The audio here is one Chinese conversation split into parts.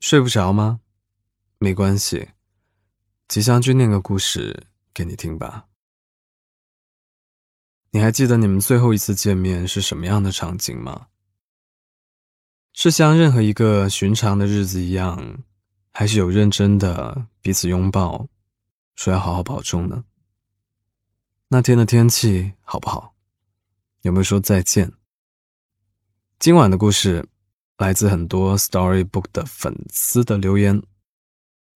睡不着吗？没关系，吉祥君念个故事给你听吧。你还记得你们最后一次见面是什么样的场景吗？是像任何一个寻常的日子一样，还是有认真的彼此拥抱，说要好好保重呢？那天的天气好不好？有没有说再见？今晚的故事来自很多 Storybook 的粉丝的留言，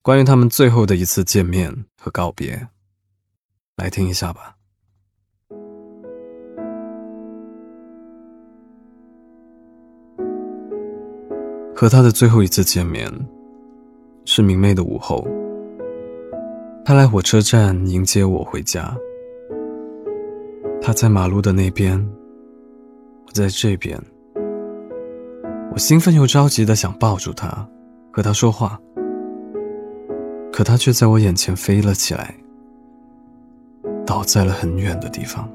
关于他们最后的一次见面和告别，来听一下吧。和他的最后一次见面是明媚的午后，他来火车站迎接我回家。他在马路的那边，我在这边。我兴奋又着急的想抱住他，和他说话，可他却在我眼前飞了起来，倒在了很远的地方。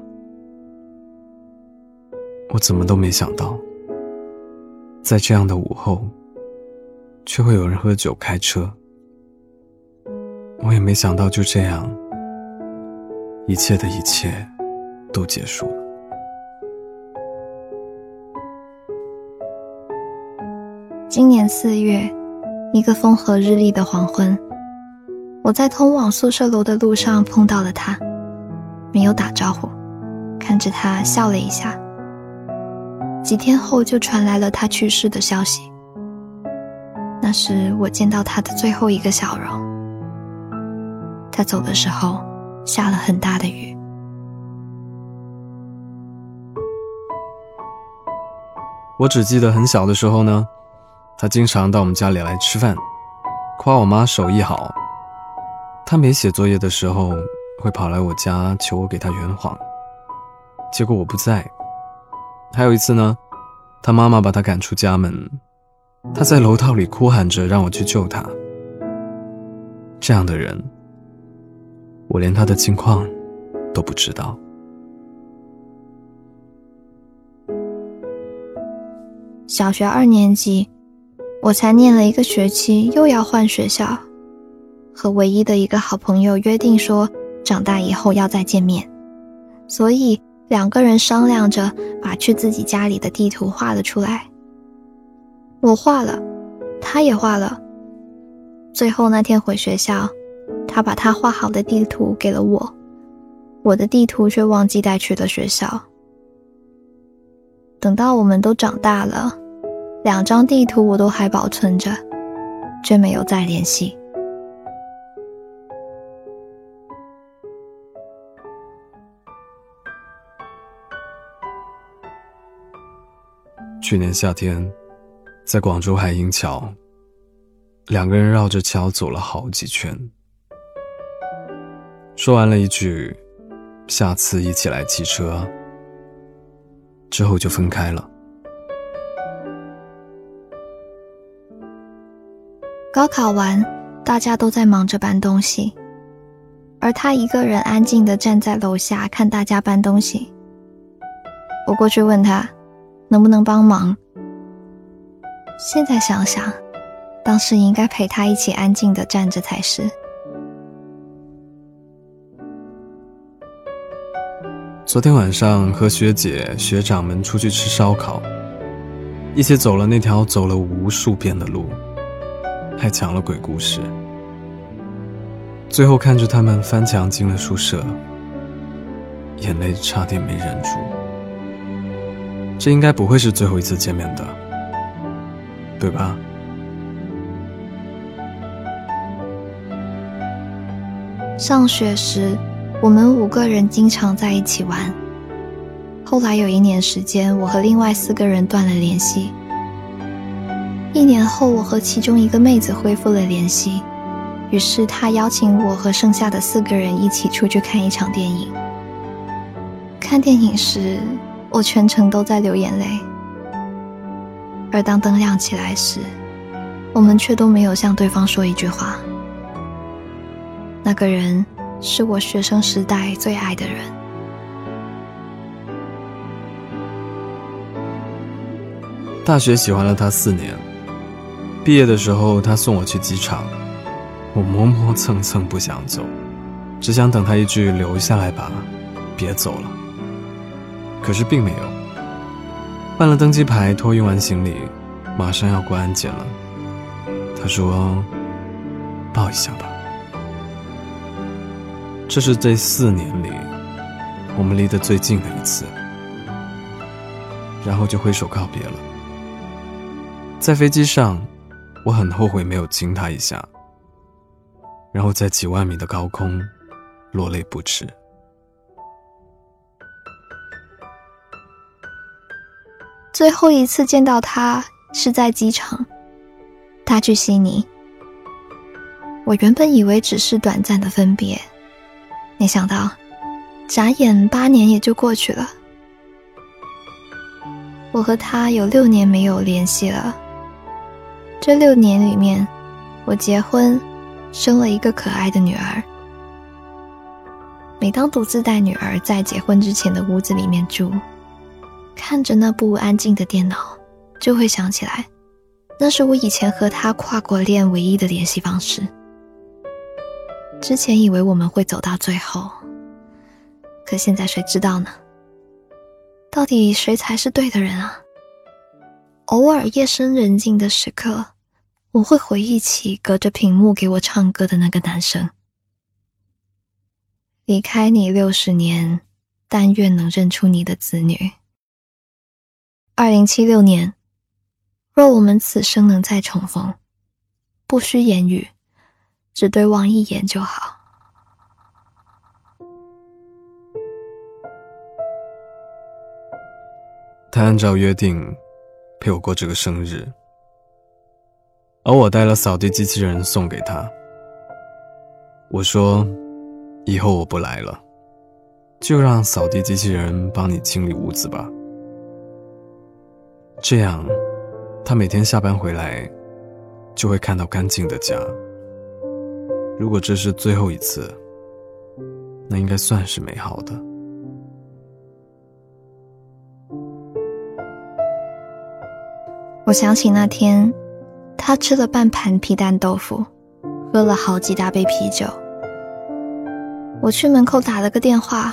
我怎么都没想到，在这样的午后，却会有人喝酒开车。我也没想到就这样，一切的一切都结束了。今年四月，一个风和日丽的黄昏，我在通往宿舍楼的路上碰到了他，没有打招呼，看着他笑了一下。几天后就传来了他去世的消息，那是我见到他的最后一个笑容。他走的时候下了很大的雨，我只记得很小的时候呢。他经常到我们家里来吃饭，夸我妈手艺好。他没写作业的时候，会跑来我家求我给他圆谎。结果我不在。还有一次呢，他妈妈把他赶出家门，他在楼道里哭喊着让我去救他。这样的人，我连他的近况都不知道。小学二年级。我才念了一个学期，又要换学校，和唯一的一个好朋友约定说，长大以后要再见面，所以两个人商量着把去自己家里的地图画了出来。我画了，他也画了。最后那天回学校，他把他画好的地图给了我，我的地图却忘记带去了学校。等到我们都长大了。两张地图我都还保存着，却没有再联系。去年夏天，在广州海英桥，两个人绕着桥走了好几圈，说完了一句“下次一起来骑车”，之后就分开了。高考完，大家都在忙着搬东西，而他一个人安静地站在楼下看大家搬东西。我过去问他，能不能帮忙。现在想想，当时应该陪他一起安静地站着才是。昨天晚上和学姐、学长们出去吃烧烤，一起走了那条走了无数遍的路。还讲了鬼故事，最后看着他们翻墙进了宿舍，眼泪差点没忍住。这应该不会是最后一次见面的，对吧？上学时，我们五个人经常在一起玩。后来有一年时间，我和另外四个人断了联系。一年后，我和其中一个妹子恢复了联系，于是她邀请我和剩下的四个人一起出去看一场电影。看电影时，我全程都在流眼泪，而当灯亮起来时，我们却都没有向对方说一句话。那个人是我学生时代最爱的人，大学喜欢了他四年。毕业的时候，他送我去机场，我磨磨蹭蹭不想走，只想等他一句“留下来吧，别走了”。可是并没有。办了登机牌，托运完行李，马上要过安检了。他说：“抱一下吧。”这是这四年里我们离得最近的一次，然后就挥手告别了。在飞机上，我很后悔没有亲他一下，然后在几万米的高空落泪不止。最后一次见到他是在机场，他去悉尼。我原本以为只是短暂的分别。没想到，眨眼八年也就过去了。我和他有六年没有联系了。这六年里面，我结婚，生了一个可爱的女儿。每当独自带女儿在结婚之前的屋子里面住，看着那部安静的电脑，就会想起来，那是我以前和他跨过恋唯一的联系方式。之前以为我们会走到最后，可现在谁知道呢？到底谁才是对的人啊？偶尔夜深人静的时刻，我会回忆起隔着屏幕给我唱歌的那个男生。离开你六十年，但愿能认出你的子女。二零七六年，若我们此生能再重逢，不需言语。只对望一眼就好。他按照约定陪我过这个生日，而我带了扫地机器人送给他。我说：“以后我不来了，就让扫地机器人帮你清理屋子吧。这样，他每天下班回来就会看到干净的家。”如果这是最后一次，那应该算是美好的。我想起那天，他吃了半盘皮蛋豆腐，喝了好几大杯啤酒。我去门口打了个电话，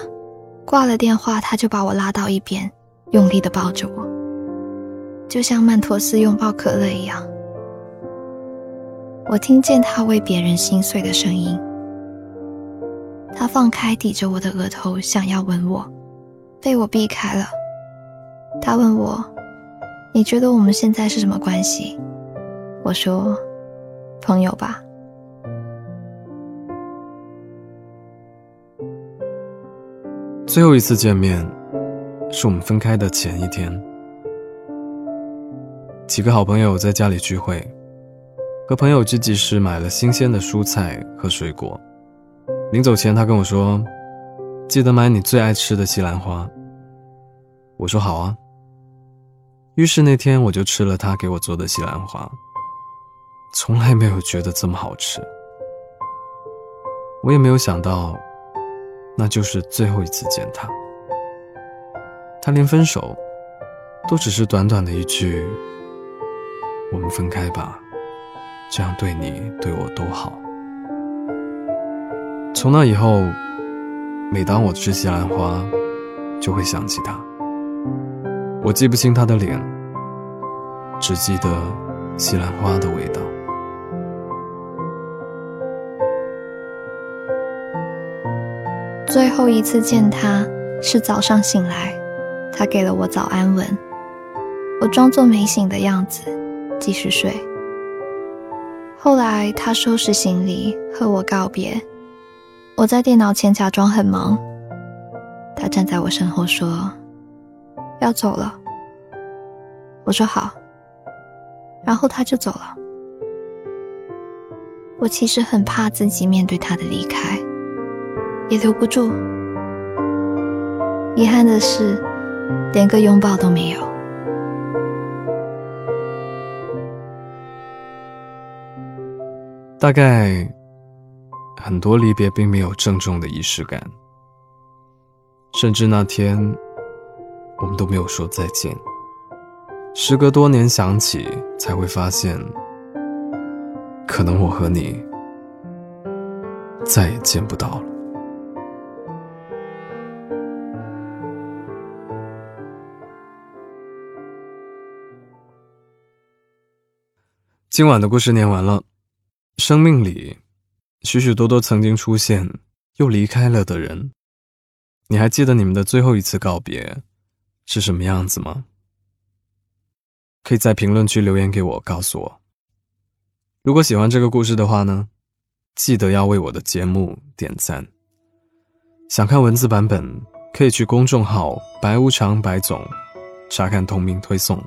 挂了电话，他就把我拉到一边，用力的抱着我，就像曼陀斯拥抱可乐一样。我听见他为别人心碎的声音。他放开抵着我的额头，想要吻我，被我避开了。他问我：“你觉得我们现在是什么关系？”我说：“朋友吧。”最后一次见面，是我们分开的前一天。几个好朋友在家里聚会。和朋友去集市买了新鲜的蔬菜和水果，临走前他跟我说：“记得买你最爱吃的西兰花。”我说：“好啊。”于是那天我就吃了他给我做的西兰花，从来没有觉得这么好吃。我也没有想到，那就是最后一次见他。他连分手，都只是短短的一句：“我们分开吧。”这样对你对我都好。从那以后，每当我吃西兰花，就会想起他。我记不清他的脸，只记得西兰花的味道。最后一次见他是早上醒来，他给了我早安吻，我装作没醒的样子，继续睡。后来他收拾行李和我告别，我在电脑前假装很忙。他站在我身后说：“要走了。”我说好，然后他就走了。我其实很怕自己面对他的离开，也留不住。遗憾的是，连个拥抱都没有。大概很多离别并没有郑重的仪式感，甚至那天我们都没有说再见。时隔多年想起，才会发现可能我和你再也见不到了。今晚的故事念完了。生命里，许许多多曾经出现又离开了的人，你还记得你们的最后一次告别是什么样子吗？可以在评论区留言给我，告诉我。如果喜欢这个故事的话呢，记得要为我的节目点赞。想看文字版本，可以去公众号“白无常白总”查看同名推送。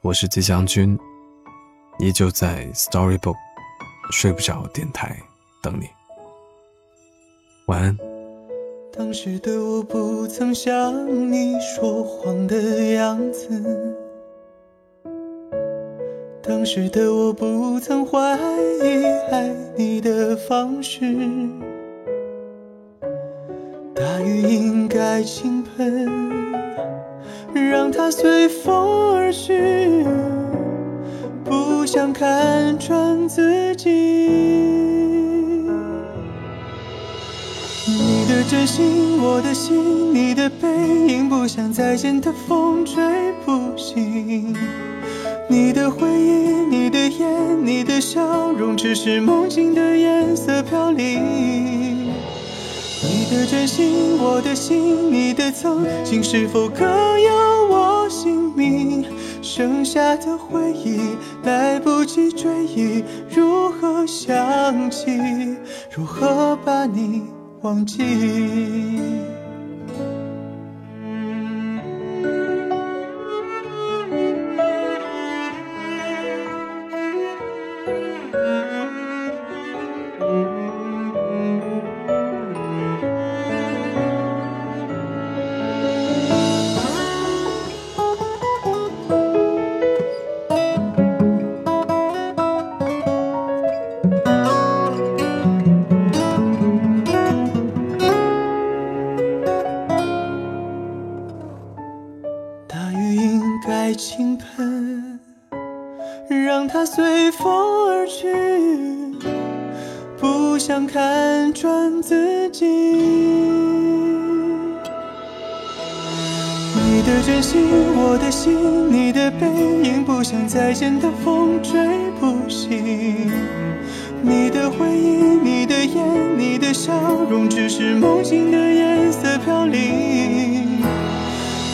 我是吉祥君。依旧在 Storybook 睡不着电台等你，晚安。当时的我不曾像你说谎的样子，当时的我不曾怀疑爱你的方式。大雨应该倾盆，让它随风而去。不想看穿自己，的真心，我的心，你的背影，不想再见的风吹不醒。你的回忆，你的眼，你的笑容，只是梦境的颜色飘零。你的真心，我的心，你的曾经，是否可有我姓名？剩下的回忆来不及追忆，如何想起？如何把你忘记？去，不想看穿自己。你的真心，我的心，你的背影，不想再见的风吹不醒。你的回忆，你的眼，你的笑容，只是梦境的颜色飘零。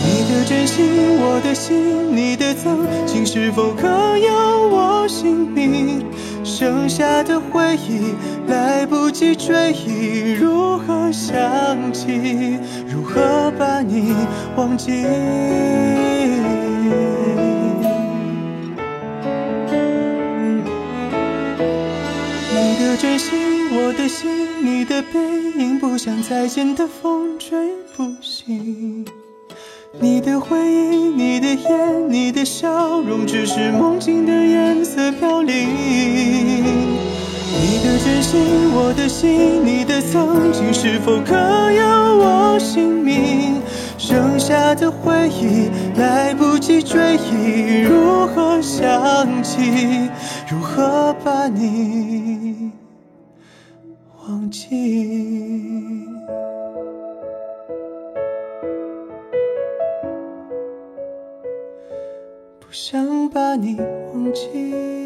你的真心，我的心，你的曾经，是否可有我姓名？剩下的回忆来不及追忆，如何想起？如何把你忘记？你的真心，我的心，你的背影，不像再见的风吹不醒。的回忆，你的眼，你的笑容，只是梦境的颜色飘零。你的真心，我的心，你的曾经，是否可有我姓名？剩下的回忆来不及追忆，如何想起？如何把你想把你忘记。